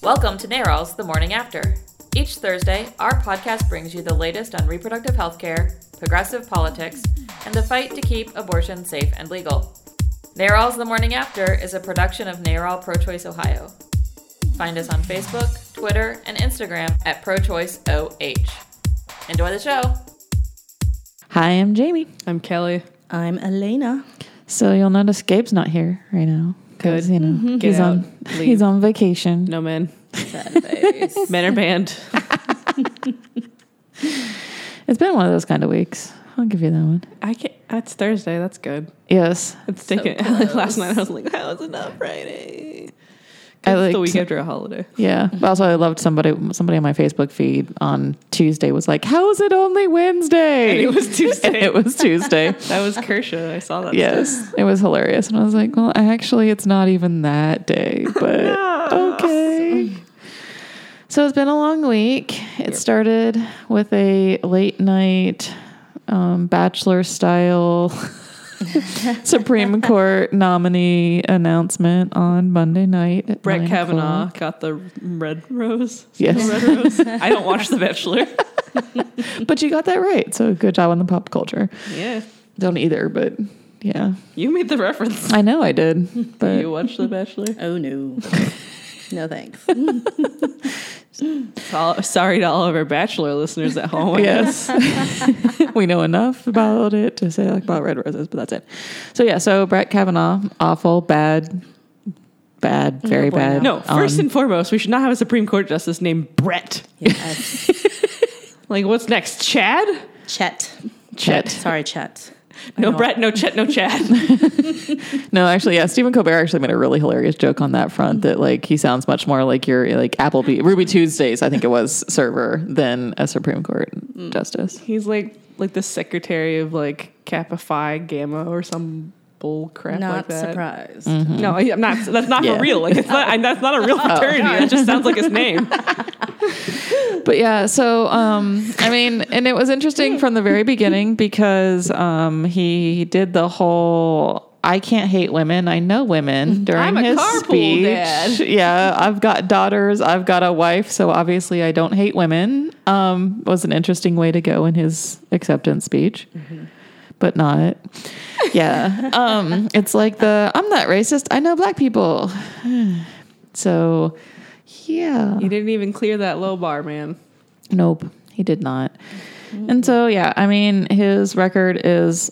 Welcome to NARAL's The Morning After. Each Thursday, our podcast brings you the latest on reproductive health care, progressive politics, and the fight to keep abortion safe and legal. NARAL's The Morning After is a production of NARAL Pro Choice Ohio. Find us on Facebook, Twitter, and Instagram at ProChoiceOH. Enjoy the show. Hi, I'm Jamie. I'm Kelly. I'm Elena. So you'll notice Gabe's not here right now. 'Cause, Good. You know, mm-hmm. Get he's out. on Leave. he's on vacation. No man. Sad face. Men are banned. It's been one of those kind of weeks. I'll give you that one. I can't. It's Thursday. That's good. Yes. It's taken. last night I was like, how is it not Friday? I it's the week after a holiday. Yeah. But also, I loved somebody. Somebody on my Facebook feed on Tuesday was like, "How is it only Wednesday?" And it was Tuesday. And it was Tuesday. That was Kershaw. I saw that. yes, it was hilarious, and I was like, "Well, actually, it's not even that day." But okay. So it's been a long week. It started with a late night um, bachelor style Supreme Court nominee announcement on Monday night. Brett Kavanaugh o'clock. got the red rose. Yes. Red rose. I don't watch The Bachelor. But you got that right. So good job on the pop culture. Yeah. Don't either, but yeah. You made the reference. I know I did. But You watch The Bachelor? Oh no. No thanks. All- sorry to all of our Bachelor listeners at home. yes. we know enough about it to say like about red roses, but that's it. So yeah, so Brett Kavanaugh, awful, bad, bad, very bueno. bad. No, first Um, and foremost, we should not have a Supreme Court justice named Brett. Yes. Like, what's next? Chad? Chet. Chet. Sorry, Chet. No. Brett, no Chet, no Chad. No, actually, yeah. Stephen Colbert actually made a really hilarious joke on that front that like he sounds much more like your like Applebee Ruby Tuesdays, I think it was server than a Supreme Court mm. justice. He's like like the secretary of like Kappa Phi Gamma or some bull crap Not like that. surprised. Mm-hmm. No, I- I'm not. That's not Yeah. for real. Like it's not. I, that's not a real oh. fraternity. that just sounds like his name. But yeah, so um, I mean, and it was interesting from the very beginning because um, he did the whole "I can't hate women, I know women" during I'm a his speech. dad. Yeah, I've got daughters, I've got a wife, so obviously I don't hate women. Um, was an interesting way to go in his acceptance speech, but not. Yeah, um, it's like the "I'm not racist, I know black people." so, yeah. He didn't even clear that low bar, man. Nope, he did not. And so, yeah, I mean, his record is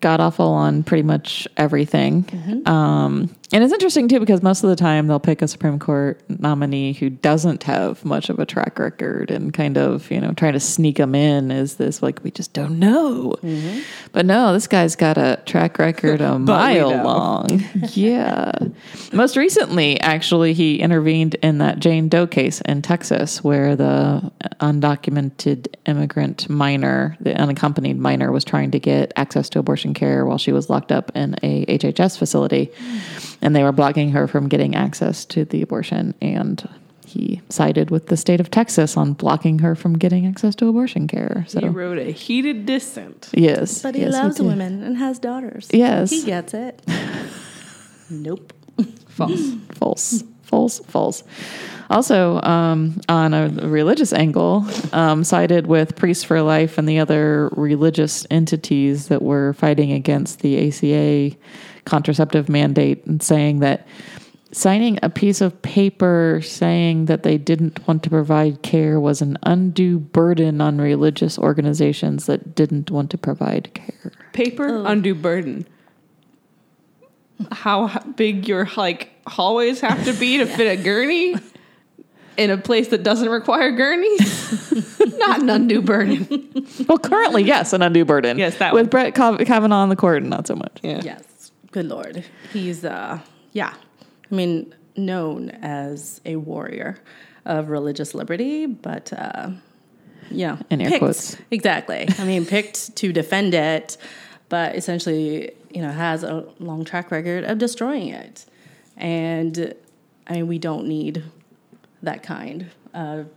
god awful on pretty much everything. Um, and it's interesting too because most of the time they'll pick a Supreme Court nominee who doesn't have much of a track record and kind of, you know, trying to sneak them in is this like, we just don't know. But no, this guy's got a track record a mile long. yeah. Most recently, actually, he intervened in that Jane Doe case in Texas where the undocumented immigrant minor, the unaccompanied minor, was trying to get access to abortion care while she was locked up in a HHS facility. And they were blocking her from getting access to the abortion. And he sided with the state of Texas on blocking her from getting access to abortion care. So, He wrote a heated dissent. yes. But he yes, loves did. women and has daughters. Yes. He gets it. nope. False. false false false also um, on a religious angle um, sided with priests for life and the other religious entities that were fighting against the aca contraceptive mandate and saying that signing a piece of paper saying that they didn't want to provide care was an undue burden on religious organizations that didn't want to provide care Paper, undue burden. How big your like hallways have to be to fit a gurney in a place that doesn't require gurneys? Not an undue burden. well currently yes an undue burden Yes, that with one. brett Kav- kavanaugh on the court not so much Yeah. Yes. Good Lord. He's, uh, yeah. I mean, known as a warrior of religious liberty, but, uh, know, In air picked- quotes. Exactly. I mean, picked to defend it, but essentially, you know, has a long track record of destroying it. And I mean, we don't need that kind of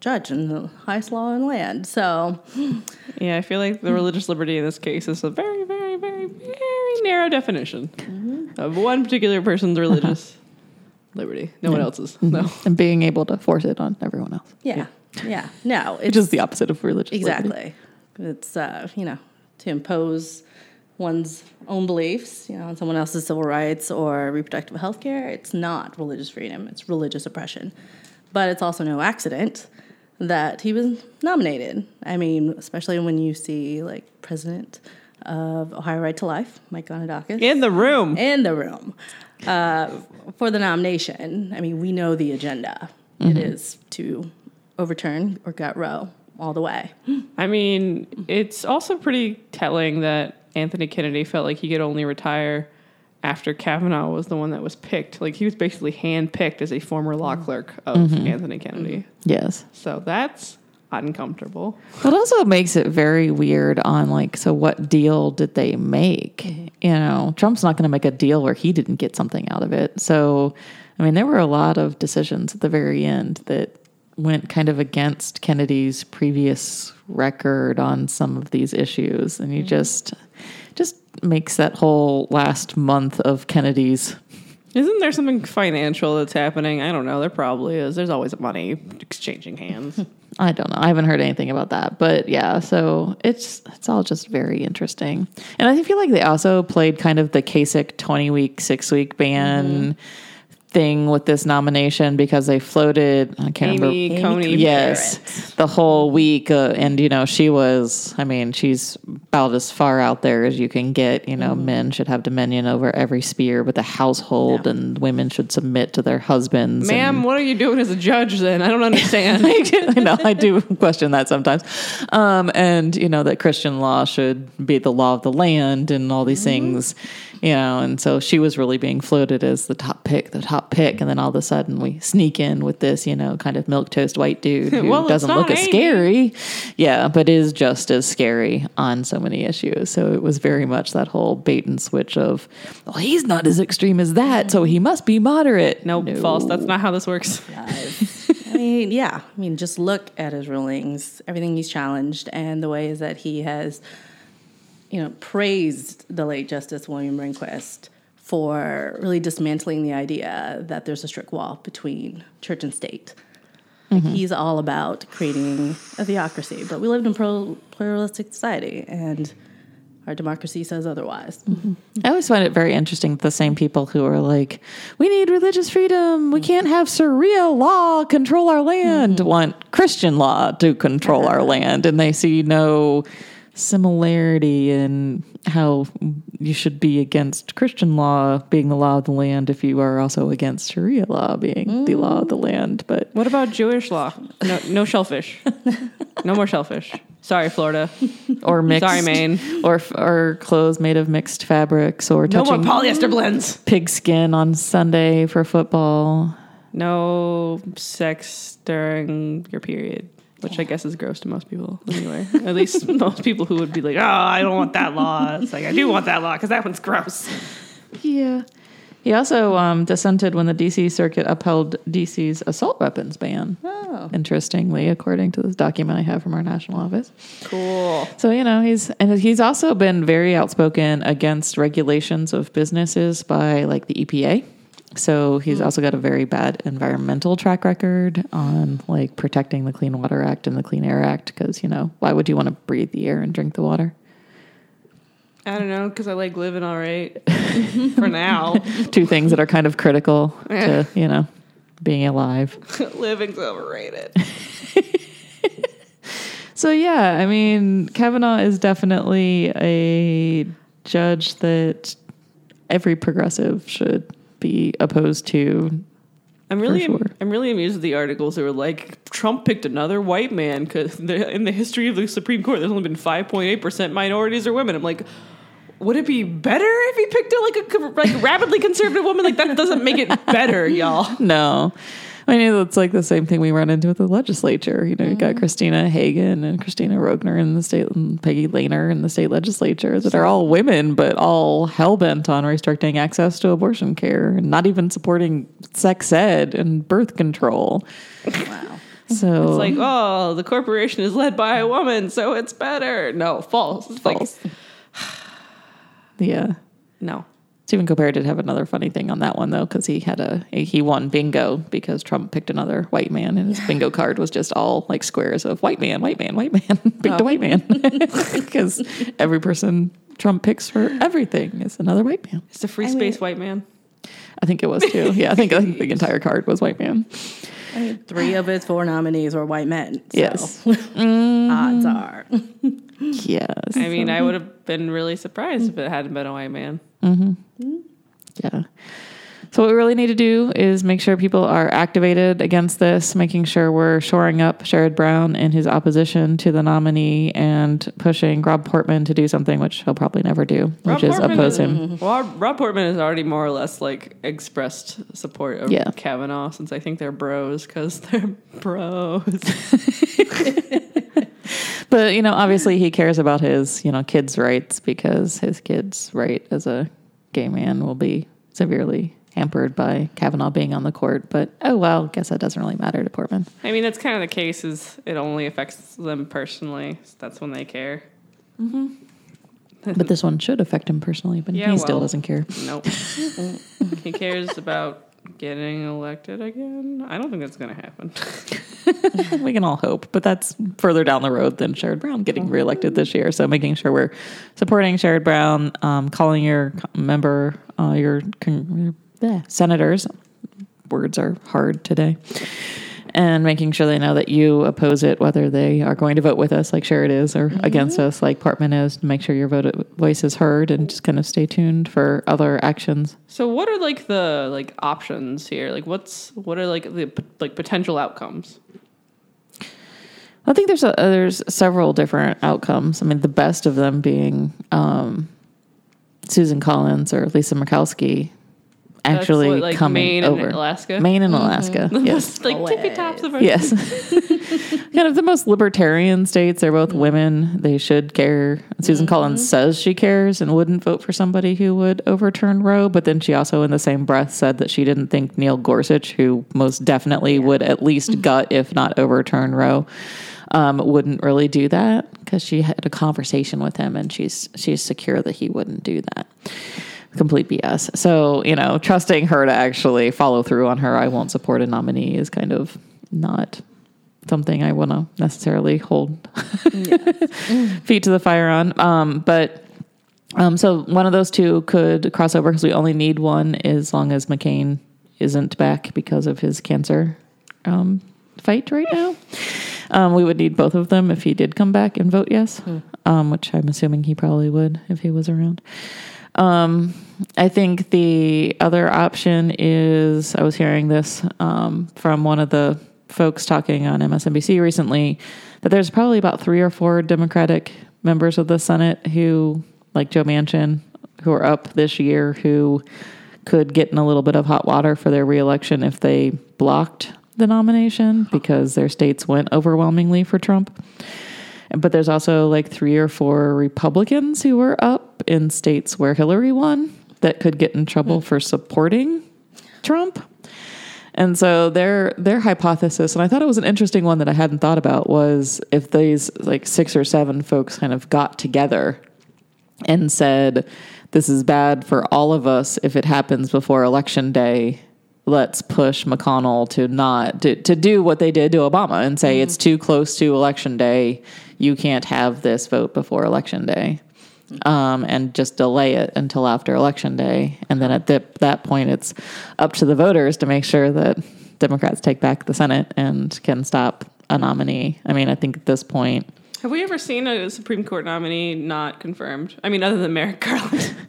judge in the highest law in the land. So, Yeah, I feel like the religious liberty in this case is a very, very, very, very narrow definition of one particular person's religious liberty. No one else's. Mm-hmm. No. and being able to force it on everyone else, Yeah. Yeah. No, it's just the opposite of religious liberty. exactly. It's uh, you know, to impose one's own beliefs, you know, on someone else's civil rights or reproductive health care. It's not religious freedom, it's religious oppression. But it's also no accident that he was nominated. I mean, especially when you see like president of Ohio Right to Life, Mike Gonidakis In the room. in the room uh, for the nomination. I mean, we know the agenda. It is to overturn or gut Roe all the way. I mean, it's also pretty telling that Anthony Kennedy felt like he could only retire after Kavanaugh was the one that was picked. Like he was basically handpicked as a former law mm-hmm. clerk of mm-hmm. Anthony Kennedy. Yes. So that's uncomfortable. It also makes it very weird on like, so what deal did they make? You know, Trump's not going to make a deal where he didn't get something out of it. So, I mean, there were a lot of decisions at the very end that went kind of against Kennedy's previous record on some of these issues, and you mm-hmm. just just makes that whole last month of Kennedy's Isn't there something financial that's happening? I don't know. There probably is. There's always money exchanging hands. I don't know. I haven't heard anything about that, but yeah. So it's it's all just very interesting, and I feel like they also played kind of the Kasich twenty week, six week ban mm-hmm. Thing with this nomination because they floated. I can't Amy remember. Coney Yes, the whole week, uh, and you know she was. I mean, she's about as far out there as you can get. You know, men should have dominion over every sphere, but the household and women should submit to their husbands. and- Ma'am, what are you doing as a judge then? I don't understand. I know I do question that sometimes, um, and you know that Christian law should be the law of the land and all these things, you know. And so she was really being floated as the top pick, the top pick, and then all of a sudden we sneak in with this, you know, kind of milk toast white dude who Well, doesn't look as scary, yeah, but is just as scary on so many issues. So it was very much that whole bait and switch of, well, he's not as extreme as that, so he must be moderate. nope, false. That's not how this works. I mean, yeah. I mean, just look at his rulings, everything he's challenged, and the ways that he has, you know, praised the late Justice William Rehnquist for really dismantling the idea that there's a strict wall between church and state. Like, mm-hmm. He's all about creating a theocracy, but we live in a pro- pluralistic society, and our democracy says otherwise. Mm-hmm. I always find it very interesting that the same people who are like, we need religious freedom, we mm-hmm. can't have Sharia law control our land, want Christian law to control our land. And they see no similarity in how you should be against Christian law being the law of the land if you are also against Sharia law being the law of the land. But What about Jewish law? No, no shellfish. No more shellfish. Sorry, Florida. or mixed, Sorry, Maine. or or clothes made of mixed fabrics, or No more polyester blends. pigskin on Sunday for football. No sex during your period, which I guess is gross to most people anyway. At least most people who would be like, oh, I don't want that law. It's like, I do want that law because that one's gross. Yeah. He also um, dissented when the DC Circuit upheld DC's assault weapons ban. Oh. Interestingly, according to this document I have from our national office. Cool. So you know he's and he's also been very outspoken against regulations of businesses by like the EPA. So he's hmm. also got a very bad environmental track record on like protecting the Clean Water Act and the Clean Air Act because you know why would you want to breathe the air and drink the water? I don't know because I like living all right for now. Two things that are kind of critical to you know being alive. Living's overrated. So yeah, I mean, Kavanaugh is definitely a judge that every progressive should be opposed to. I'm really, sure. I'm really amused at the articles that were like Trump picked another white man because in the history of the Supreme Court, there's only been 5.8 percent minorities or women. I'm like, would it be better if he picked a, like a like rapidly conservative woman? Like that doesn't make it better, y'all. No, I mean it's like the same thing we run into with the legislature. You know, you got mm. Christina Hagan and Kristina Roegner in the state, and Peggy Lehner in the state legislature that are all women, but all hell bent on restricting access to abortion care and not even supporting sex ed and birth control. Wow. So It's like, oh, the corporation is led by a woman, so it's better. No, false. It's like, false. yeah. no. Stephen Colbert did have another funny thing on that one though, because he had a he won bingo because Trump picked another white man, and his bingo card was just all like squares of white man, white man, white man, picked a white man, oh. because every person Trump picks for everything is another white man. It's a free I space mean- white man. I think it was too. Yeah, I think I think the entire card was white man. I mean, three of its four nominees were white men. So Yes. odds mm. are. Yes. I mean, I would have been really surprised if it hadn't been a white man. Mm-hmm. Mm-hmm. Yeah. So what we really need to do is make sure people are activated against this, making sure we're shoring up Sherrod Brown in his opposition to the nominee and pushing Rob Portman to do something which he'll probably never do, which is Portman oppose is- him. Well, Rob Portman has already more or less like expressed support of Yeah. Kavanaugh since I think they're bros because they're bros. But you know, obviously he cares about his, you know, kids' rights because his kids' right as a gay man will be severely hampered by Kavanaugh being on the court. But oh well, guess that doesn't really matter to Portman. I mean, that's kind of the case. Is it only affects them personally? So that's when they care. But this one should affect him personally, but Yeah, he still doesn't care. Nope. he cares about getting elected again. I don't think that's going to happen. we can all hope, but that's further down the road than Sherrod Brown getting reelected this year. So making sure we're supporting Sherrod Brown, um, calling your member, uh, your con- bleh, senators. Words are hard today. And making sure they know that you oppose it, whether they are going to vote with us, like Sherrod is, or against us, like Portman is. To make sure your vote, voice is heard, and just kind of stay tuned for other actions. So, what are like the like options here? Like, what's what are like the like potential outcomes? I think there's a, there's several different outcomes. I mean, the best of them being um, Susan Collins or Lisa Murkowski actually what, like, coming Maine and over Alaska? Maine and mm-hmm. Alaska. Yes, like Go tippy tops of our yes. kind of the most libertarian states. They're both women. They should care. Susan mm-hmm. Collins says she cares and wouldn't vote for somebody who would overturn Roe, but then she also, in the same breath, said that she didn't think Neil Gorsuch, who most definitely would at least mm-hmm. gut, if not overturn Roe, um, wouldn't really do that because she had a conversation with him and she's she's secure that he wouldn't do that complete BS. So, you know, trusting her to actually follow through on her, I won't support a nominee is kind of not something I want to necessarily hold feet to the fire on. Um, but um, so one of those two could cross over because we only need one as long as McCain isn't back because of his cancer um, fight right now. Um, we would need both of them if he did come back and vote yes, um, which I'm assuming he probably would if he was around. Um, I think the other option is I was hearing this um, from one of the folks talking on MSNBC recently that there's probably about three or four Democratic members of the Senate who, like Joe Manchin, who are up this year who could get in a little bit of hot water for their reelection if they blocked the nomination because their states went overwhelmingly for Trump. But there's also like three or four Republicans who were up in states where Hillary won that could get in trouble hmm. for supporting Trump. And so their their hypothesis, and I thought it was an interesting one that I hadn't thought about, was if these like six or seven folks kind of got together and said, "This is bad for all of us if it happens before election day." Let's push McConnell to not to, to do what they did to Obama and say hmm. it's too close to election day. You can't have this vote before election day, um, and just delay it until after election day. And then at the, that point, it's up to the voters to make sure that Democrats take back the Senate and can stop a nominee. I mean, I think at this point, Have we ever seen a Supreme Court nominee not confirmed? I mean, other than Merrick Garland.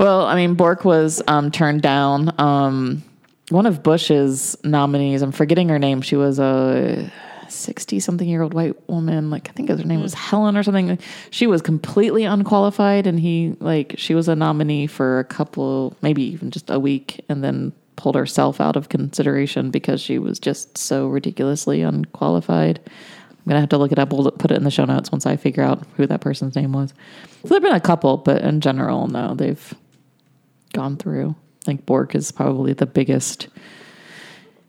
Well, I mean, Bork was um, turned down. Um, one of Bush's nominees, I'm forgetting her name. She was a 60 something year old white woman. Like, I think her name was mm-hmm. Helen or something. She was completely unqualified, and he, like, she was a nominee for a couple, maybe even just a week, and then pulled herself out of consideration because she was just so ridiculously unqualified. I'm gonna have to look it up. We'll put it in the show notes once I figure out who that person's name was. So there've been a couple, but in general, no, they've gone through. I think Bork is probably the biggest.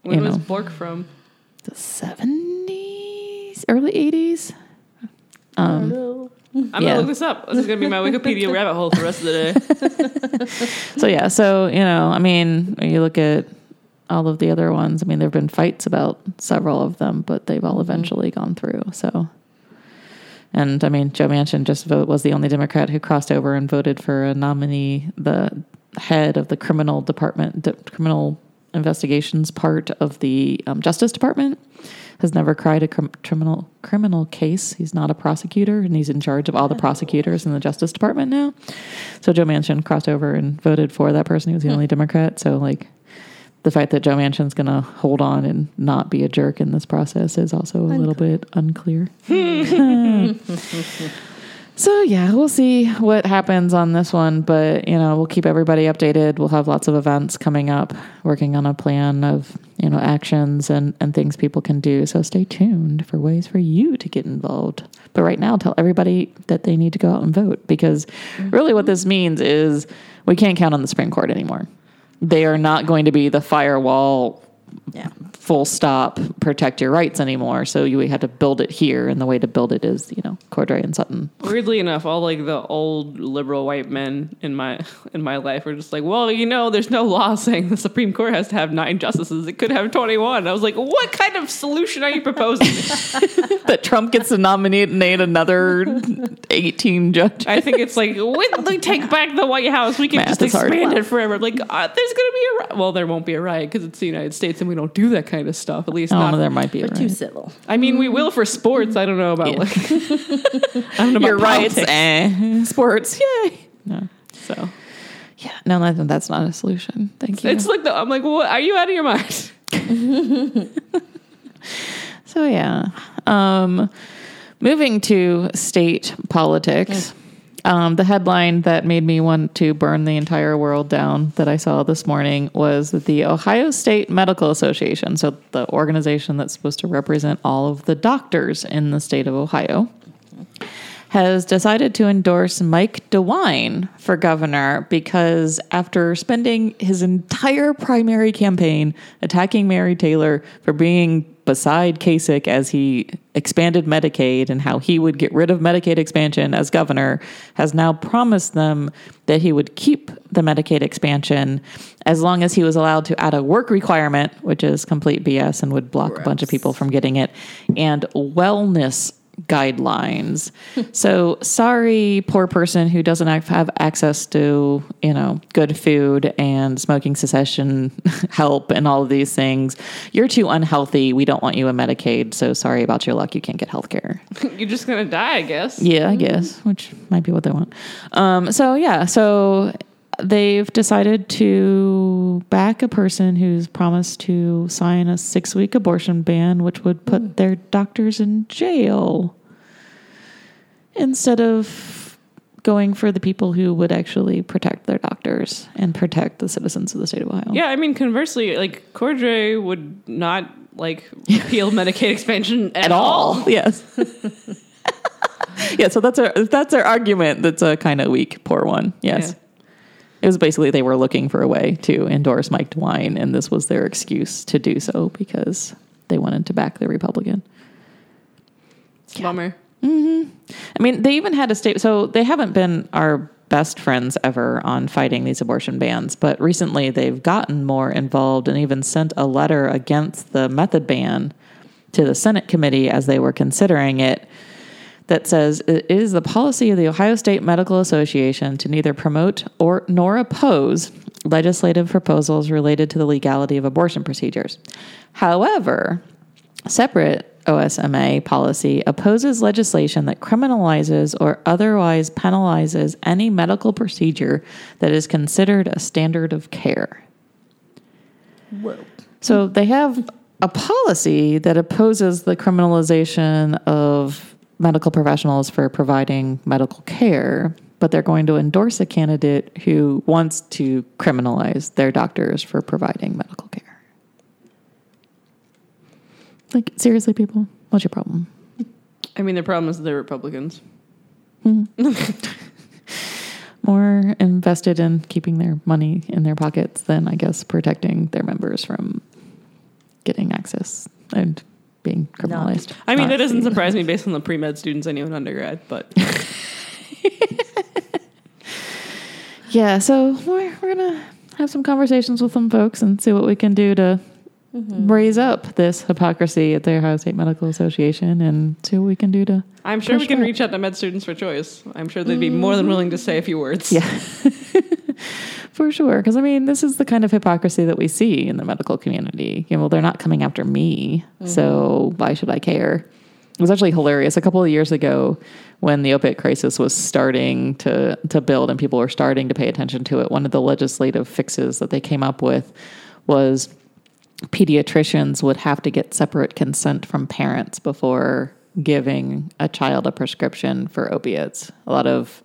You was know. Bork from? The seventies, early eighties. Um, I'm Yeah. gonna look this up. This is gonna be my Wikipedia rabbit hole for the rest of the day. So yeah, so you know, I mean, when you look at all of the other ones. I mean, there have been fights about several of them, but they've all eventually gone through. So, and I mean, Joe Manchin just vote was the only Democrat who crossed over and voted for a nominee, the head of the criminal department, the criminal investigations part of the um, Justice Department. Has never cried a crim- criminal criminal case. He's not a prosecutor, and he's in charge of all the prosecutors in the Justice Department now. So Joe Manchin crossed over and voted for that person. He was the only Democrat. So like the fact that Joe Manchin's going to hold on and not be a jerk in this process is also a little bit unclear. so yeah, we'll see what happens on this one, but you know, we'll keep everybody updated. We'll have lots of events coming up, working on a plan of, you know, actions and and things people can do. So stay tuned for ways for you to get involved. But right now, tell everybody that they need to go out and vote because really what mm-hmm. this means is we can't count on the Supreme Court anymore. They are not going to be the firewall Yeah. Full stop protect your rights anymore. So you had to build it here, and the way to build it is, you know, Cordray and Sutton. Weirdly enough, all like the old liberal white men in my in my life were just like, well, you know, there's no law saying the Supreme Court has to have nine justices. It could have twenty one. I was like, what kind of solution are you proposing? that Trump gets to nominate another 18 judges. I think it's like when they take back the White House, we can Math just is hard. expand it forever. Like, uh, there's gonna be a riot. well, there won't be a riot because it's the United States and we don't do that kind of stuff. At least I don't know, there might be a Too right. civil. I mean, we will for sports. I don't know about Yeah. like. I don't know about Your rights, eh. Sports, yay. No. So Yeah, no, that- that's not a solution. Thank you. it's like the, I'm like, what? Are you out of your mind? So yeah, um, moving to state politics. Um, the headline that made me want to burn the entire world down that I saw this morning was that the Ohio State Medical Association, so the organization that's supposed to represent all of the doctors in the state of Ohio, has decided to endorse Mike DeWine for governor because after spending his entire primary campaign attacking Mary Taylor for being beside Kasich as he expanded Medicaid and how he would get rid of Medicaid expansion as governor, has now promised them that he would keep the Medicaid expansion as long as he was allowed to add a work requirement, which is complete BS and would block a bunch of people from getting it, and wellness guidelines. so sorry, poor person who doesn't have access to, you know, good food and smoking cessation help and all of these things. You're too unhealthy. We don't want you in Medicaid. So sorry about your luck. You can't get health care. You're just gonna die, I guess. Yeah, I guess, which might be what they want. Um, so yeah, so they've decided to back a person who's promised to sign a six week abortion ban, which would put hmm. their doctors in jail instead of going for the people who would actually protect their doctors and protect the citizens of the state of Ohio. Yeah, I mean, conversely, like Cordray would not like repeal Medicaid expansion at, at all. Yes. yeah, so that's our that's our argument. That's a kind of weak, poor one. Yes. Yeah. It was basically they were looking for a way to endorse Mike DeWine, and this was their excuse to do so because they wanted to back the Republican. A Bummer. Mm-hmm. I mean, they even had a state. So they haven't been our best friends ever on fighting these abortion bans, but recently they've gotten more involved and even sent a letter against the method ban to the Senate committee as they were considering it. That says it is the policy of the Ohio State Medical Association to neither promote or nor oppose legislative proposals related to the legality of abortion procedures. However, Separate OSMA policy opposes legislation that criminalizes or otherwise penalizes any medical procedure that is considered a standard of care. Whoa. So they have a policy that opposes the criminalization of medical professionals for providing medical care, but they're going to endorse a candidate who wants to criminalize their doctors for providing medical care. Like, seriously, people, what's your problem? I mean, the problem is they're Republicans. Mm-hmm. More invested in keeping their money in their pockets than, I guess, protecting their members from getting access and being criminalized. I mean, Not- that doesn't surprise me based on the pre med students I knew in undergrad, but Yeah, so we're, we're gonna have some conversations with some folks and see what we can do to mm-hmm. raise up this hypocrisy at the Ohio State Medical Association and see what we can do to I'm sure we can back. reach out to med students for choice. I'm sure they'd be more than mm-hmm. willing to say a few words. Yeah. For sure. Because, I mean, this is the kind of hypocrisy that we see in the medical community. You know, they're not coming after me. So mm-hmm. why should I care? It was actually hilarious. A couple of years ago, when the opiate crisis was starting to, to build and people were starting to pay attention to it, one of the legislative fixes that they came up with was pediatricians would have to get separate consent from parents before giving a child a prescription for opiates. A lot of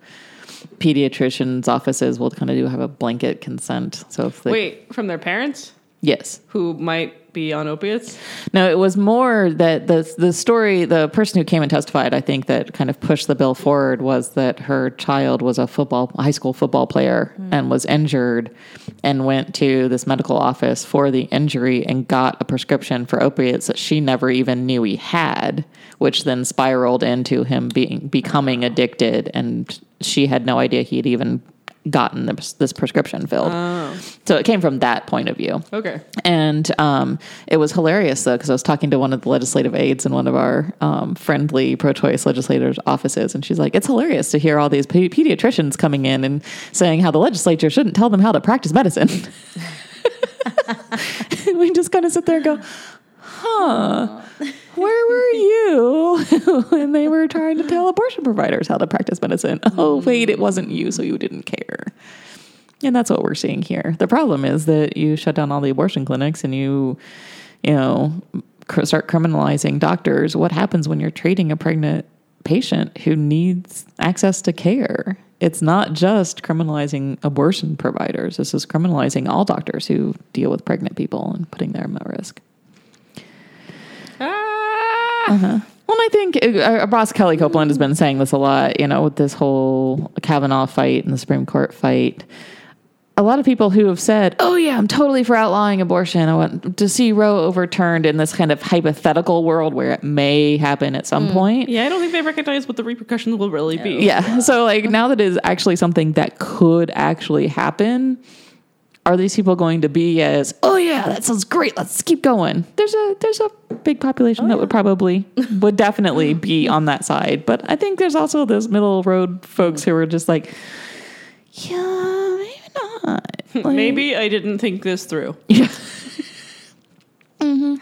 pediatricians' offices will kind of do have a blanket consent. So if they, Wait, from their parents yes, who might be on opiates? no, it was more that the the story. The person who came and testified, I think, that kind of pushed the bill forward was that her child was a football high school football player hmm. and was injured, and went to this medical office for the injury and got a prescription for opiates that she never even knew he had, which then spiraled into him being becoming addicted, and she had no idea he had even gotten this, this prescription filled. So it came from that point of view. Okay. And um, it was hilarious though, because I was talking to one of the legislative aides in one of our um, friendly pro-choice legislators' offices, and she's like, "It's hilarious to hear all these pe- pediatricians coming in and saying how the legislature shouldn't tell them how to practice medicine." we just kind of sit there and go, "Huh." Where were you when they were trying to tell abortion providers how to practice medicine? Oh, hmm. wait, it wasn't you, so you didn't care. And that's what we're seeing here. The problem is that you shut down all the abortion clinics and you, you know, cr- start criminalizing doctors. What happens when you're treating a pregnant patient who needs access to care? It's not just criminalizing abortion providers. This is criminalizing all doctors who deal with pregnant people and putting them at risk. Ah! Well, I think uh, Ross Kellie Copeland has been saying this a lot, you know, with this whole Kavanaugh fight and the Supreme Court fight. A lot of people who have said, "Oh yeah, I'm totally for outlawing abortion. I want to see Roe overturned in this kind of hypothetical world where it may happen at some point." Yeah, I don't think they recognize what the repercussions will really be. Yeah. So like now that it is actually something that could actually happen, are these people going to be as, "Oh yeah, that sounds great. Let's keep going." There's a there's a big population oh, that would probably would definitely be on that side, but I think there's also those middle road folks who are just like, "Yeah, maybe not." Like, Maybe I didn't think this through.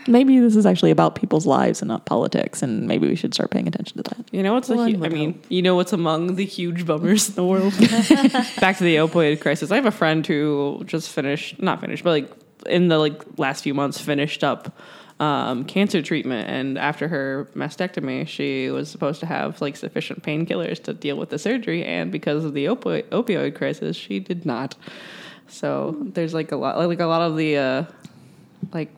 maybe this is actually about people's lives and not politics, and maybe we should start paying attention to that. You know what's a hu- I would mean, you know what's among the huge bummers in the world? Back to the opioid crisis. I have a friend who just finished, not finished, but like in the like last few months finished up um, cancer treatment, and after her mastectomy, she was supposed to have like sufficient painkillers to deal with the surgery, and because of the opioid opioid crisis, she did not. So there's like a lot, like a lot of the uh, like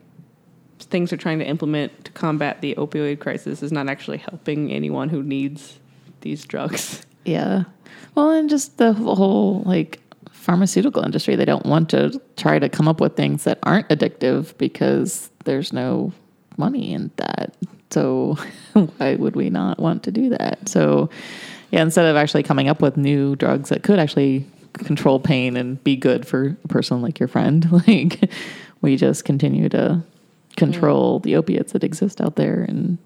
things they're trying to implement to combat the opioid crisis is not actually helping anyone who needs these drugs. Yeah. Well, and just the whole like pharmaceutical industry, they don't want to try to come up with things that aren't addictive because there's no money in that. So why would we not want to do that? So yeah, instead of actually coming up with new drugs that could actually control pain and be good for a person like your friend, like we just continue to control mm. the opiates that exist out there and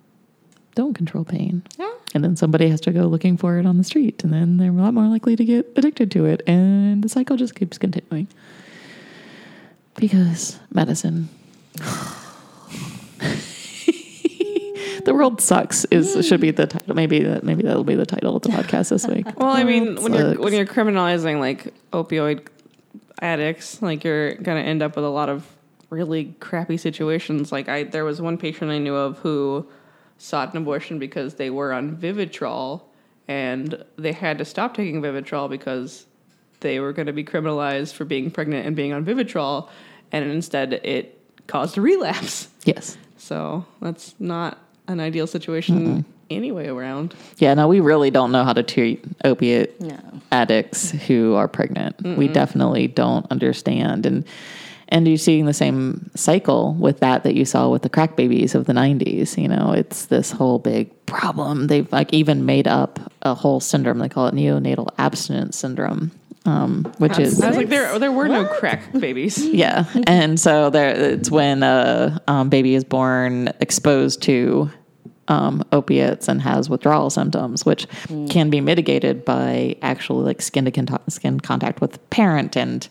don't control pain. Yeah. And then somebody has to go looking for it on the street, and then they're a lot more likely to get addicted to it, and the cycle just keeps continuing. Because medicine. the world sucks is mm. should be the title. Maybe that maybe that'll be the title of the podcast this week. Well, I mean, when you're when you're criminalizing like opioid addicts, like you're gonna end up with a lot of really crappy situations. Like I, there was one patient I knew of who sought an abortion because they were on Vivitrol, and they had to stop taking Vivitrol because they were going to be criminalized for being pregnant and being on Vivitrol, and instead it caused a relapse. Yes. So that's not an ideal situation anyway around. Yeah, no, we really don't know how to treat opiate No. addicts who are pregnant. We definitely don't understand. And and you're seeing the same cycle with that that you saw with the crack babies of the 90s you know it's this whole big problem. They've like even made up a whole syndrome. They call it neonatal abstinence syndrome um, which is I was like, there there were no crack babies. yeah, and so there it's when a um, baby is born exposed to um, opiates and has withdrawal symptoms, which can be mitigated by actually like skin to con- skin contact with the parent and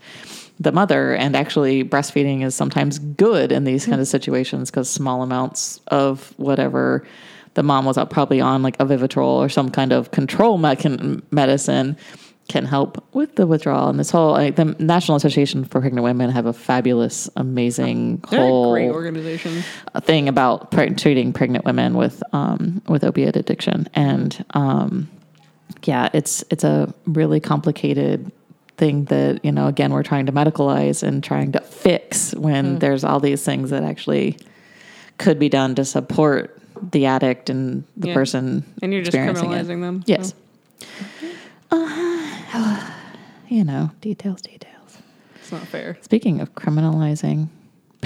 the mother. And actually, breastfeeding is sometimes good in these kind of situations because small amounts of whatever the mom was probably on, like a Vivitrol or some kind of control medicine can help with the withdrawal and this whole like, the National Association for Pregnant Women have a fabulous, amazing They're whole great organization. thing about pre- treating pregnant women with um, with opiate addiction, and um, yeah, it's it's a really complicated thing that you know again we're trying to medicalize and trying to fix when there's all these things that actually could be done to support the addict and the Yeah. person And you're just experiencing it. criminalizing them. Yes. Uh, you know, details, details. It's not fair. Speaking of criminalizing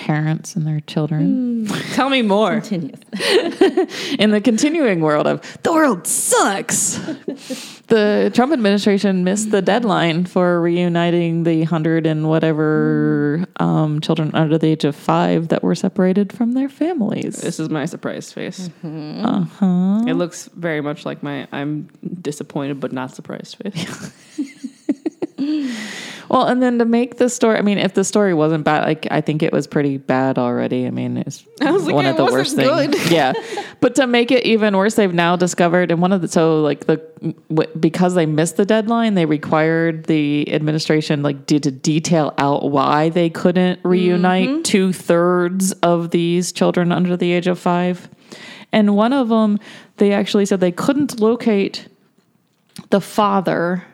parents and their children, Tell me more. Continues. in the continuing world of the world sucks, the Trump administration missed the deadline for reuniting the hundred and whatever um, children under the age of five that were separated from their families. This is my surprised face. Uh-huh. It looks very much like my I'm disappointed but not surprised face. Well, and then to make the story, I mean, if the story wasn't bad, like I think it was pretty bad already. I mean, it's was one of the worst good. things. Yeah, but to make it even worse, they've now discovered, and one of the so like the w- because they missed the deadline, they required the administration like did to detail out why they couldn't reunite mm-hmm. two thirds of these children under the age of five, and one of them they actually said they couldn't locate the father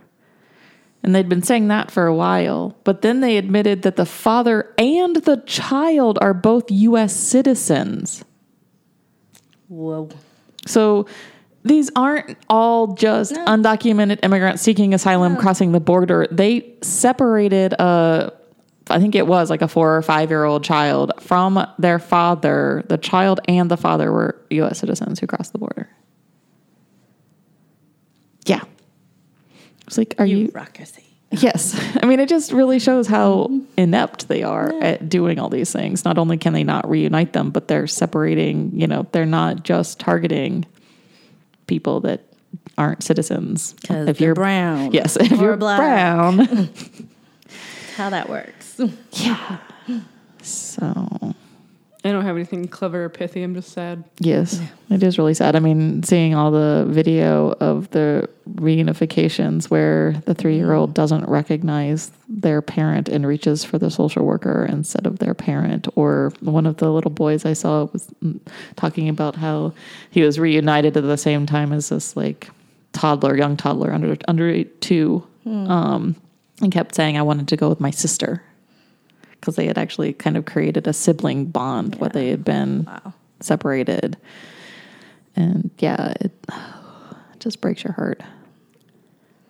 and they'd been saying that for a while. But then they admitted that the father and the child are both US citizens. Whoa. So these aren't all just undocumented immigrants seeking asylum crossing the border. They separated a I think it was like a 4 or 5 year old child from their father. The child and the father were US citizens who crossed the border. Yeah. It's like are you Bureaucracy. Yes. I mean, it just really shows how mm-hmm. inept they are at doing all these things. Not only can they not reunite them, but they're separating, you know, they're not just targeting people that aren't citizens. If you're brown. Yes, if you're black. brown. How that works. yeah. So, I don't have anything clever or pithy. I'm just sad. yes, it is really sad. I mean, seeing all the video of the reunifications where the three year old doesn't recognize their parent and reaches for the social worker instead of their parent, or one of the little boys I saw was mm, talking about how he was reunited at the same time as this like toddler, young toddler under under two, um, and kept saying, "I wanted to go with my sister." Because they had actually kind of created a sibling bond, what they had been Wow. separated. And yeah, it, just breaks your heart.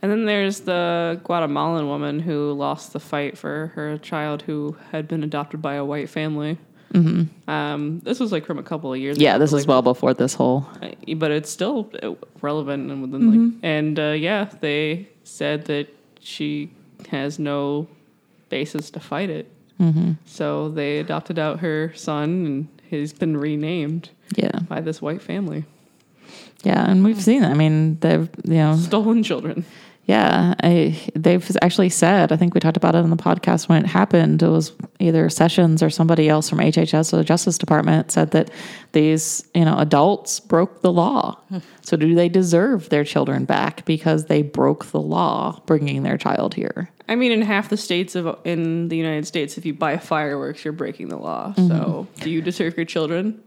And then there's the Guatemalan woman who lost the fight for her child who had been adopted by a white family. Mm-hmm. Um, this was like from a couple of years. Ago. Yeah, ago, this is like, well before this whole. uh, but it's still uh, relevant and within like and uh, yeah they said that she has no basis to fight it Mm-hmm. so they adopted out her son and he's been renamed Yeah, by this white family yeah, and we've seen. I mean, they've you know, stolen children yeah, I, they've actually said. I think we talked about it in the podcast when it happened. It was either Sessions or somebody else from HHS or the Justice Department said that these you know adults broke the law. Hmm. So do they deserve their children back because they broke the law bringing their child here? I mean in half the states of in the united states if you buy fireworks you're breaking the law. Mm-hmm. So do you deserve your children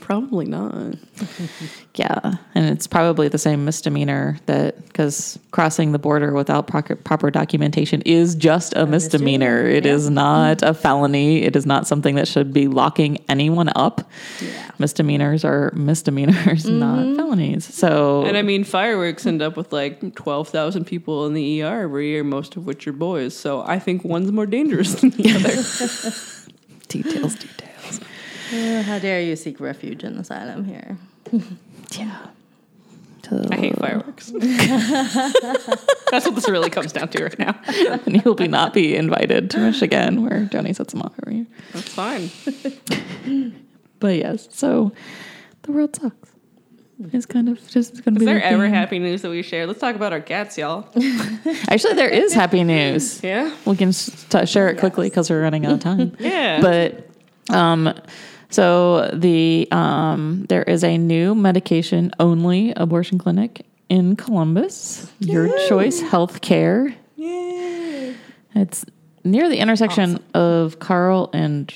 probably not Yeah, and it's probably the same misdemeanor that because crossing the border without proper, proper documentation is just a misdemeanor. misdemeanor, It yeah. is not a felony. It is not something that should be locking anyone up. Yeah. Misdemeanors are misdemeanors, not felonies. So And I mean, fireworks end up with like 12,000 people in the ER every year, most of which are boys. So I think one's more dangerous than the other. details, details. Uh, how dare you seek refuge in asylum here? Yeah. I hate fireworks. That's what this really comes down to right now. and he will be not be invited to Michigan, where Tony sets him off every year. That's fine. But yes, so the world sucks. It's kind of just going to Is be. there ever theme. happy news that we share? Let's talk about our cats, y'all. Actually, there is happy news. Yeah? We can s- t- share it quickly because we're running out of time. Yeah. but um, so the um, there is a new medication only abortion clinic in Columbus. Your Choice Healthcare. yeah. It's near the intersection of Karl and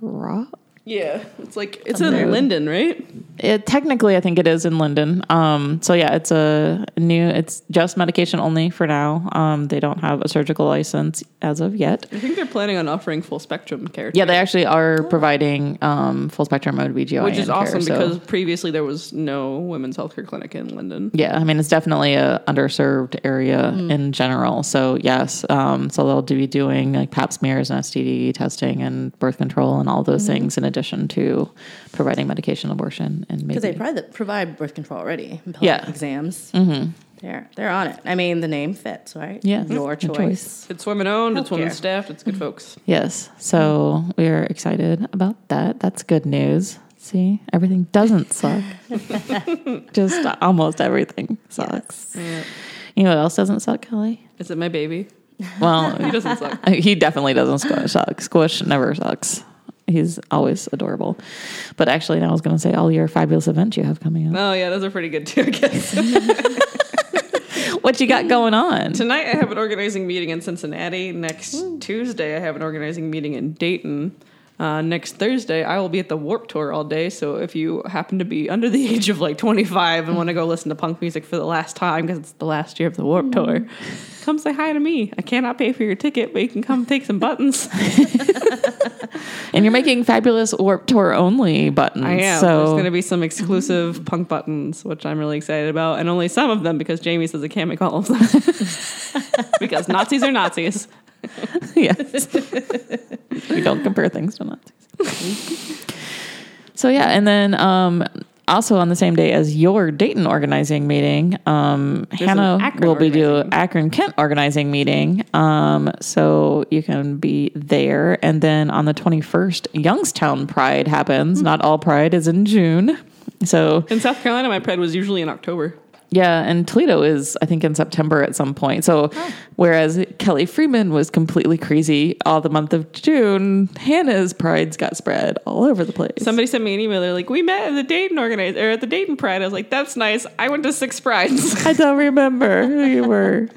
Schrock. Yeah. It's like, it's in Linden, right? It technically, I think it is in Linden. Um, so yeah, it's a new. It's just medication only for now. Um, they don't have a surgical license as of yet. I think they're planning on offering full spectrum care. Yeah, they actually are providing um, full spectrum OBGYN Which is care, awesome so- because previously there was no women's healthcare clinic in Linden. yeah, I mean it's definitely a underserved area in general. So yes, um, so they'll be doing like Pap smears and STD testing and birth control and all those things in addition to providing medication abortion and Because they provide, provide birth control already. and Yeah. Exams. Mm-hmm. They're, they're on it. I mean, the name fits, right? Yeah. Your Your choice. choice. It's women owned, it's women staffed. it's good folks. Yes. So we're excited about that. That's good news. See, everything doesn't suck. Just almost everything sucks. You know what else doesn't suck, Kelly? Is it my baby? Well, He doesn't suck. he definitely doesn't squish, suck. Squish never sucks. He's always adorable. But actually, now I was going to say all your fabulous events you have coming up. Oh yeah, those are pretty good too, I guess. What you got going on? Tonight I have an organizing meeting in Cincinnati. Next Tuesday I have an organizing meeting in Dayton. Uh, next Thursday I will be at the Warped Tour all day. So if you happen to be under the age of like 25 and want to go listen to punk music for the last time because it's the last year of the Warped Tour, come say hi to me. I cannot pay for your ticket, but you can come take some buttons. And you're making fabulous Warped Tour only buttons. I am. There's going to be some exclusive punk buttons, which I'm really excited about, and only some of them because Jamie says I can't make all of them because Nazis are Nazis. yes. we don't compare things to Nazis. so yeah, and then um, also on the same day as your Dayton organizing meeting, um, Hannah will be doing. Akron Kent organizing meeting. Um, so you can be there, and then on the twenty first, Youngstown Pride happens. Not all Pride is in June. So In South Carolina, my pride was usually in October. Yeah, and Toledo is, I think, in September at some point. So, oh. whereas Kelly Freeman was completely crazy all the month of June, Hannah's prides got spread all over the place. Somebody sent me an email. They're like, "We met at the Dayton organized or at the Dayton Pride." I was like, "That's nice." I went to six prides. I don't remember who you were.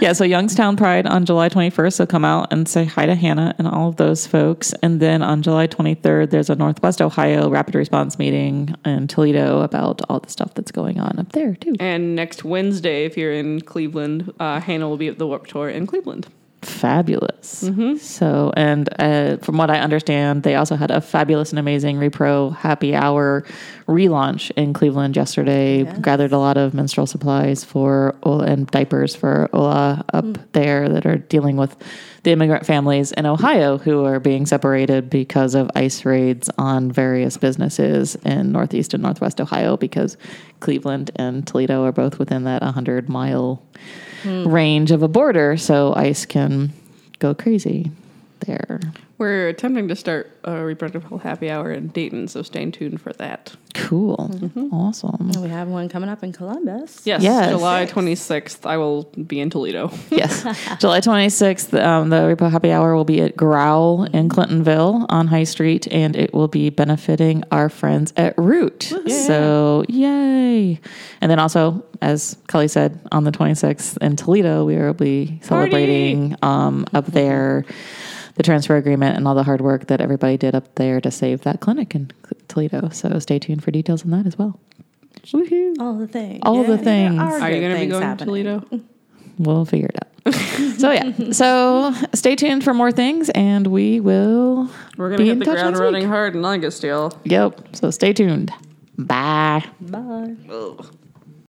yeah, so Youngstown Pride on July 21st. So come out and say hi to Hannah and all of those folks. And then on July 23rd, there's a Northwest Ohio rapid response meeting in Toledo about all the stuff that's going on up there, too. and next Wednesday, if you're in Cleveland, uh, Hannah will be at the Warped Tour in Cleveland. Fabulous. So, and uh, from what I understand, they also had a fabulous and amazing Repro Happy Hour relaunch in Cleveland yesterday. Gathered a lot of menstrual supplies for HOLA and diapers for HOLA up there that are dealing with the immigrant families in Ohio who are being separated because of ICE raids on various businesses in Northeast and Northwest Ohio because Cleveland and Toledo are both within that 100 mile range of a border, so ICE can go crazy there. We're attempting to start a reproductive health happy hour in Dayton, so stay tuned for that. Cool. Awesome. And we have one coming up in Columbus. Yes, Yes. July 26th, I will be in Toledo. Yes. July 26th, um, the Repro Happy Hour will be at Growl in Clintonville on High Street, and it will be benefiting our friends at Root. So, yay. And then also, as Kelly said, on the 26th in Toledo, we will be celebrating um, up there the transfer agreement and all the hard work that everybody did up there to save that clinic in Toledo. So, stay tuned for details on that as well. Woohoo. All the things. All the things. Are, Are you going to be going to happening. Toledo? We'll figure it out. so yeah. So stay tuned for more things, and we will. We're going be to in hit the touch ground next running week. hard in August, y'all. Yep. So stay tuned. Bye. Bye. Ugh.